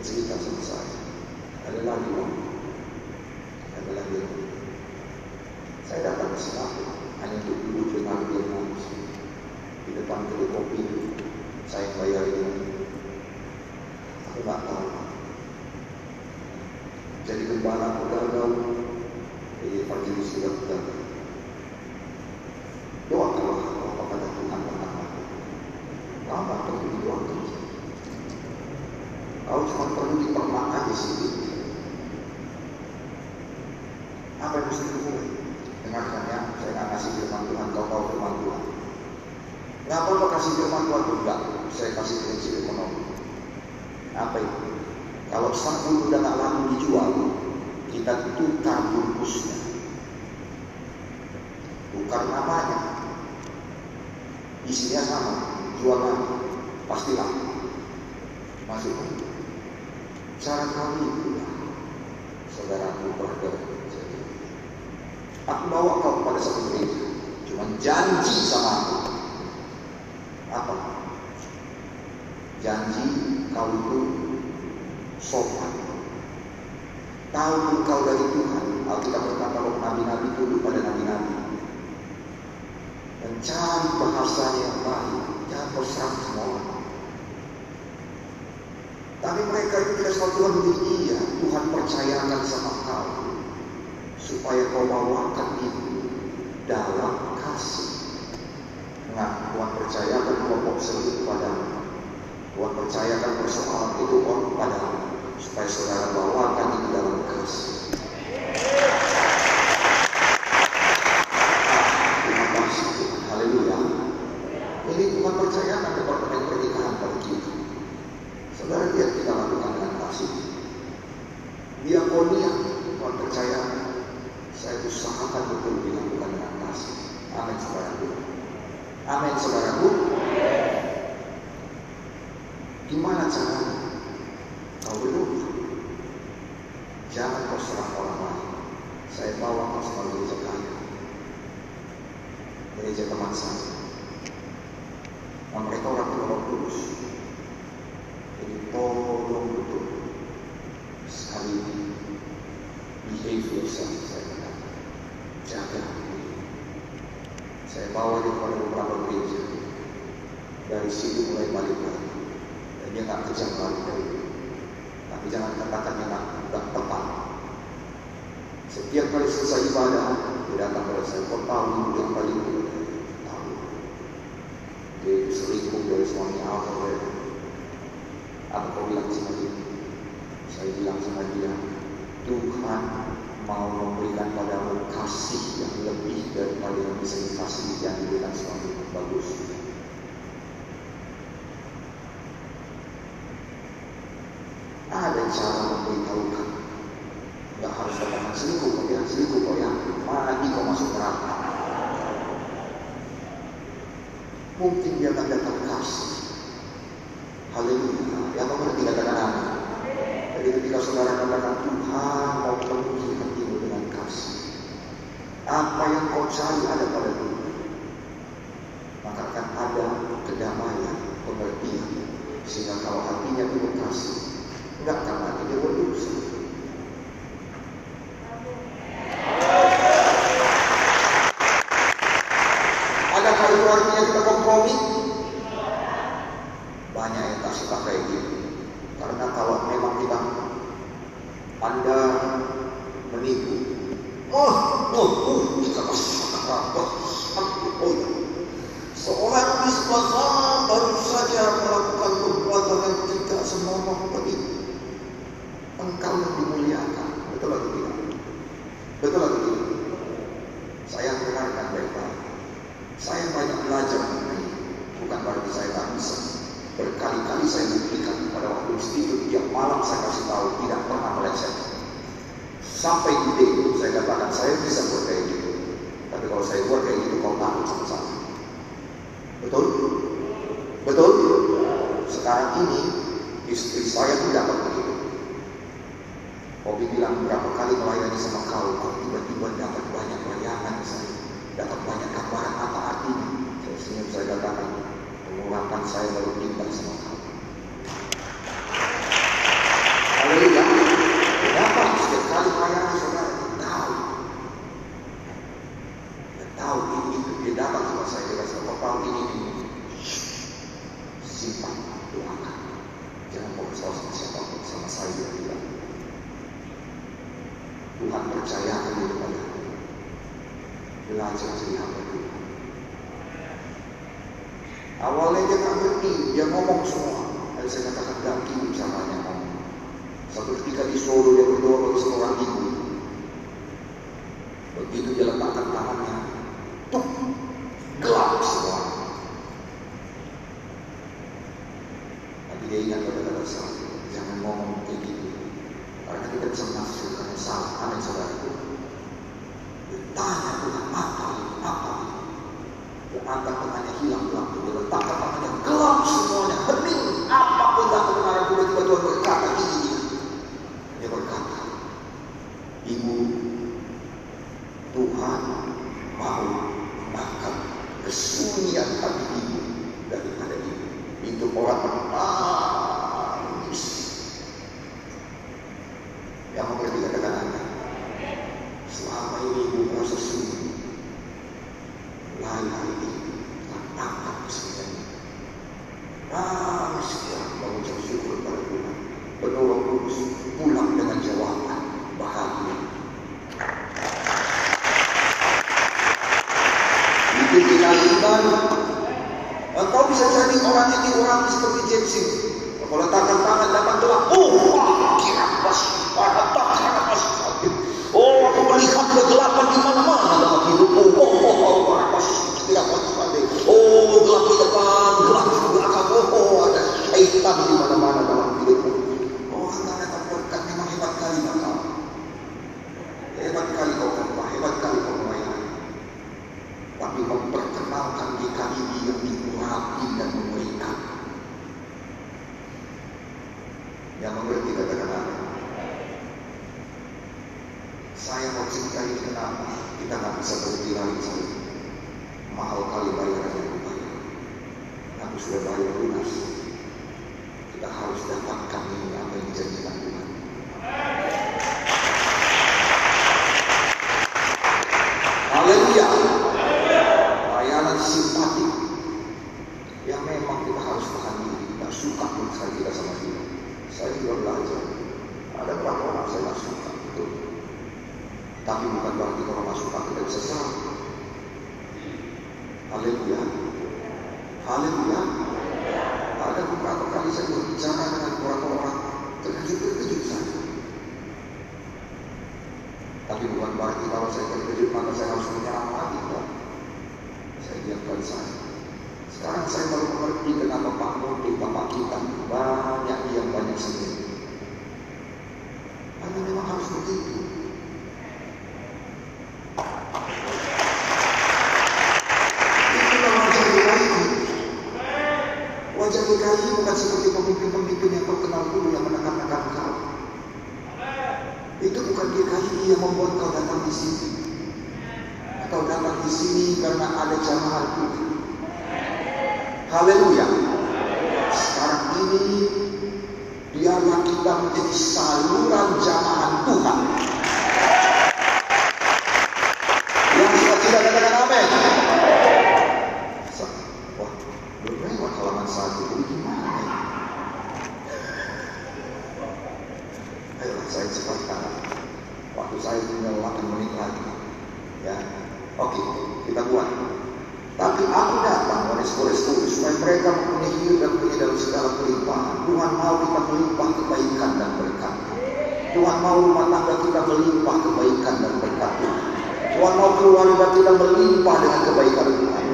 Cerita sama saya. Ada lagi orang. Ada lagi orang. Saya datang ke Singapura hanya untuk duduk dengan dia di depan kedai kopi saya bayar ini. Aku nggak tahu. Jadi gembala aku gagal, jadi evangelis juga Kau cuma perlu diternak aja sih. Apa yang mesti dimulai? Dengarkan ya, saya nggak kasih firman Tuhan, kau tahu firman Tuhan. Nggak apa-apa kasih firman Tuhan enggak, saya kasih prinsip ekonomi. Apa itu? Kalau sabun udah nggak laku dijual, kita tukar bungkusnya, tukar namanya. Isinya sama, jual lagi, pasti laku. Masuk Cara kami saudaraku brother. Aku bawa kau kepada satu gereja, cuma janji sama aku. Apa? Janji kau itu sopan. Tahu engkau dari Tuhan. Alkitab berkata bahwa nabi-nabi tunduk pada nabi-nabi. Dan cari bahasanya yang baik. Jangan berserang semua orang. Tapi mereka itu selalu Tuhan begini, iya, Tuhan percayakan sama kau. Supaya kau bawakan itu dalam kasih. Nah, Tuhan percayakan kelompok seru padamu. Tuhan percayakan persoalan itu orang padamu. Supaya saudara bawakan itu dalam kasih.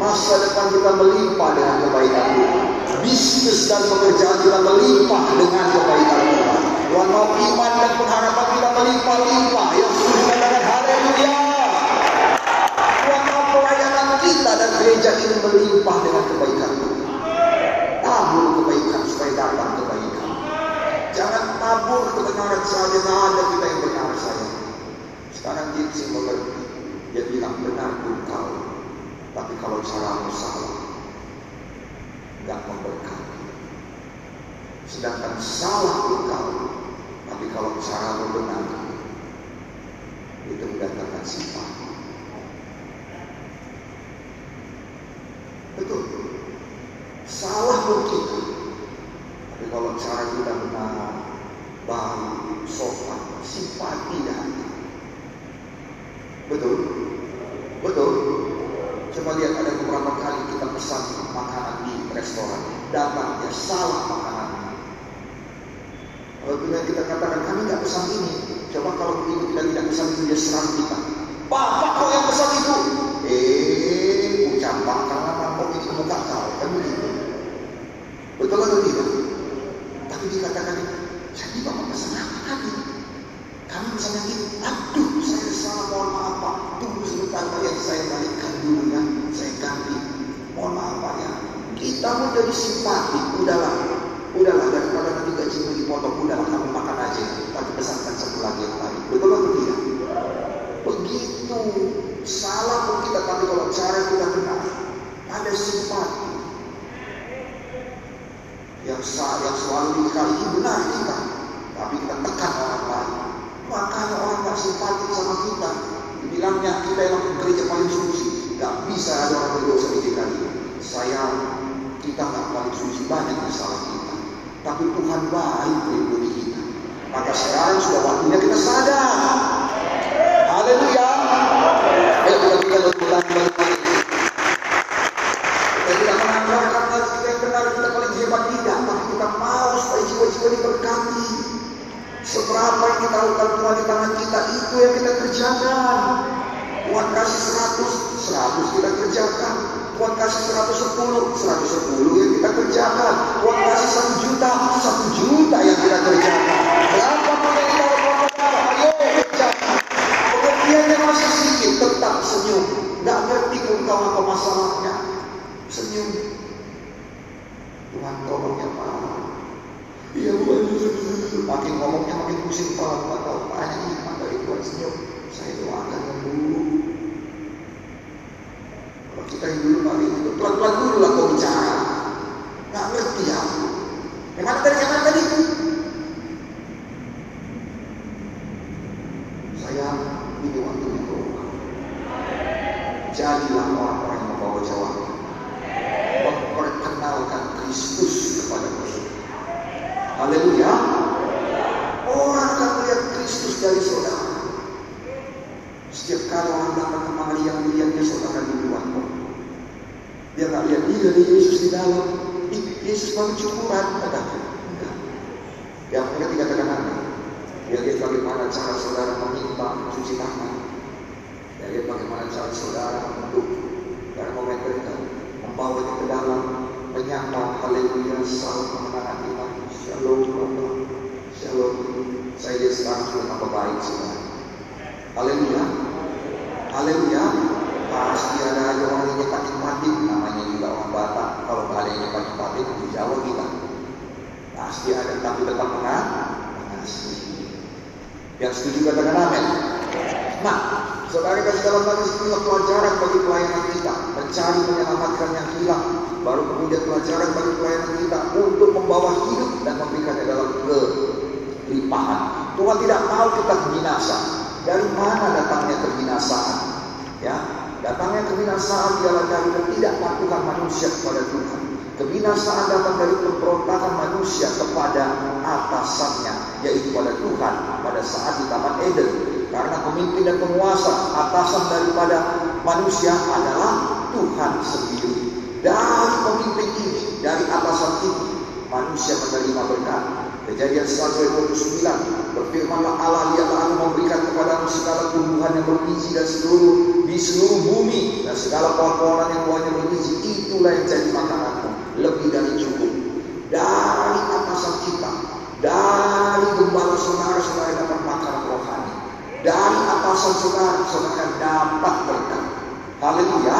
Masa depan kita melimpah dengan kebaikan Tuhan. Bisnis dan pekerjaan kita melimpah dengan kebaikan Tuhan. Mau iman dan pengharapan kita melimpah-limpah. Yang sudah katakan haleluya. Mau pelayanan kita dan gereja ini melimpah dengan kebaikan Tuhan. Tabur kebaikan supaya datang kebaikan. Jangan tabur kebenaran saja, tidak ada kita yang benar saya. Sekarang Jinsi mengerti. Dia bilang benar engkau. Tapi kalau caramu salah, nggak memberkati. Sedangkan salah engkau, tapi kalau caramu benar, itu mendatangkan simpati. Betul. Salah mungkin. Tapi kalau cara kita benar, baik, sopan, simpati dan Betul? Betul? Coba lihat ada beberapa kali kita pesan makanan di restoran. Datangnya salah makanan. Kalau kita katakan kami nggak pesan ini, coba kalau ibu kita tidak pesan itu dia serang kita. Bapak kok yang pesan simpati. Udahlah, udahlah daripada nanti gajimu dipotong. Udahlah kamu makan aja. Tapi pesankan satu lagi yang lain. Betul atau tidak? Begitu salah pun kita tapi kalau cara kita benar ada simpati yang yang selalu dikali benar kita tapi kita tekan orang lain makanya orang gak simpatik sama kita dibilangnya kita yang gereja paling suci gak bisa ada orang berdosa di kali saya kita gak paling suci banyak masalah kita. Tapi Tuhan baik melindungi kita. Maka sekarang sudah waktunya kita sadar. Haleluya. Ayo kita kita berpulang balik kita tidak menganggap karena kita yang benar kita paling hebat. Tidak tapi kita mau supaya jiwa-jiwa diberkati. Seberapa yang kita lakukan Tuhan di tangan kita itu yang kita kerjakan. Tuhan kasih 100, 100 kita kasih 110, 110 yang kita kerjakan. Tuhan kasih 1 juta, 1 juta yang kita kerjakan. Berapa pun yang kita lakukan, ayo kerjakan. Pengertiannya masih sedikit, tetap senyum. Tidak ngerti kau apa masalahnya. Senyum. Tuhan tolong ya Pak. Iya bukan. Makin ngomongnya makin pusing kepala tahu. Tanya iman dari Tuhan senyum. Saya doakan yang dulu. Kalau kita yang dulu kali itu pelan-pelan dulu lah kau bicara. Nggak ngerti ya. Yang mana tadi? Yang mana tadi? Saya ini waktu yang berubah. Jadilah orang-orang yang membawa jawaban. Memperkenalkan Kristus kepada mereka. Haleluya. Orang akan melihat Kristus dari saudara. Setiap kali orang datang kemari yang melihat dia saudara di luar kok. Dia nggak lihat dia ada Yesus di dalam. Ih, Yesus baru cukuran. Enggak. Enggak. Yang mereka tidak terkenal. Dia lihat bagaimana cara saudara meminta cuci tangan. Dia lihat bagaimana cara saudara untuk dalam momen mereka membawa ke dalam menyapa haleluya salam kemenangan iman shalom Bapak. Shalom. Saya sekarang sudah tambah baik saudara haleluya haleluya pasti ada orang yang nyepatin mati namanya juga orang Batak. Kalau ada yang nyepatin mati di Jawa kita. Pasti ada tapi tetap mengasihi yang setuju katakan amin. Nah Saudara kasih dalam hal inilah pelajaran bagi pelayanan kita. Mencari menyelamatkan yang hilang. Baru kemudian pelajaran bagi pelayanan kita untuk membawa hidup dan memberikannya dalam kelimpahan. Tuhan tidak mau kita binasa. Dari mana datangnya kebinasaan? Ya datangnya kebinasaan ialah dari ketidakpatuhan manusia kepada Tuhan. Kebinasaan datang dari pemberontakan manusia kepada atasannya yaitu pada Tuhan pada saat di Taman Eden karena pemimpin dan penguasa atasan daripada manusia adalah Tuhan sendiri. Dari pemimpin ini, dari atasan ini, manusia menerima berkat. Kejadian 1 ayat 29 Berfirmanlah Allah lihatlah aku memberikan kepadamu segala tumbuhan yang berbiji dan seluruh di seluruh bumi dan segala pohon-pohonan yang buahnya berbiji itulah yang jadi makananmu lebih dari cukup dari atasan kita dari gembala saudara-saudara dari atasan saudara saudara dapat berkat haleluya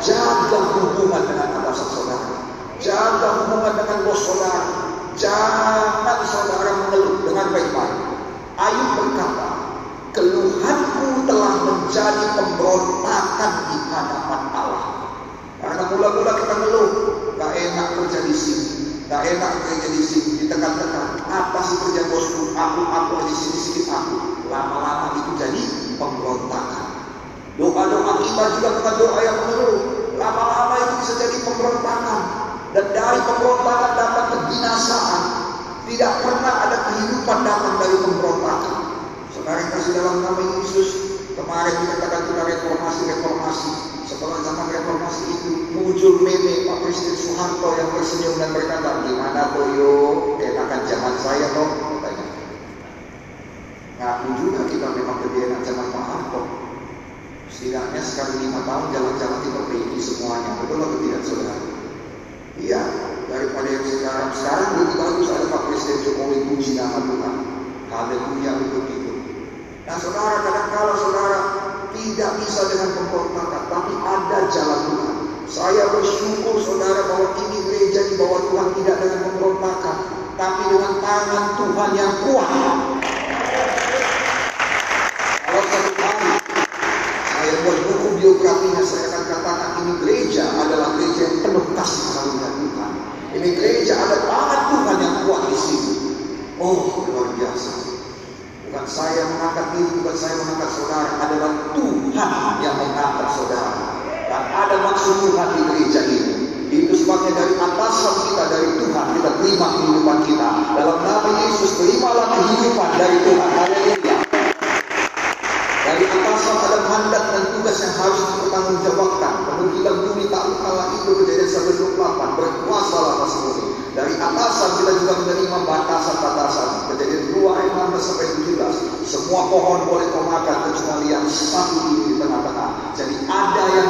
jaga hubungan dengan atasan saudara jaga hubungan dengan bos saudara Jangan saudara mengeluh dengan baik-baik. Ayub berkata, keluhanku telah menjadi pemberontakan di hadapan Allah. Karena mula-mula kita ngeluh, gak enak kerja di sini, gak enak kerja di sini, ditekan-tekan. Apa sih kerja bosku? Aku, aku di sini Lama-lama itu jadi pemberontakan. Doa-doa kita juga bukan doa yang mengeluh. Lama-lama itu bisa jadi pemberontakan. Dan dari pemberontakan datang kebinasaan. Tidak pernah ada kehidupan datang dari pemberontakan. Saudara yang kasih dalam nama Yesus, kemarin dikatakan kita reformasi-reformasi. Setelah zaman reformasi itu muncul meme Pak Presiden Soeharto yang tersenyum dan berkata, gimana Boyo, enakan zaman saya toh? Ngaku juga kita memang lebih enak zaman Pak Harto. Setidaknya sekali lima tahun jalan-jalan diperbaiki semuanya. Betul atau tidak saudara? Iya, daripada yang sekarang. Sekarang lebih bagus ada Pak Presiden Jokowi puji nama Tuhan. Haleluya begitu. Nah saudara, kadang kala saudara tidak bisa dengan pemberontakan, tapi ada jalan Tuhan. Saya bersyukur saudara bahwa ini gereja di bawah Tuhan tidak dengan pemberontakan, tapi dengan tangan Tuhan yang kuat. Kalau satu hari buat buku biografinya, saya akan katakan ini gereja adalah gereja yang penuh kasih karunia Tuhan. Ini gereja ada tangan Tuhan yang kuat di sini. Oh, luar biasa. Bukan saya mengangkat diri, bukan saya mengangkat saudara, adalah Tuhan yang mengangkat saudara. Dan ada maksud Tuhan di gereja ini. Itu sebabnya dari atasan kita, dari Tuhan, kita terima kehidupan kita. Dalam nama Yesus, terimalah kehidupan dari Tuhan. Haleluya. Dari atasan ada mandat dan tugas yang harus dipertanggungjawabkan. Pemungkitan bumi tak kalah itu kejadian 128. Berkuasalah atas bumi. Dari atasan kita juga menerima batasan-batasan. Kejadian 2 ayat 16 sampai 17. Semua pohon boleh kau makan kecuali yang satu ini di tengah-tengah. Jadi ada yang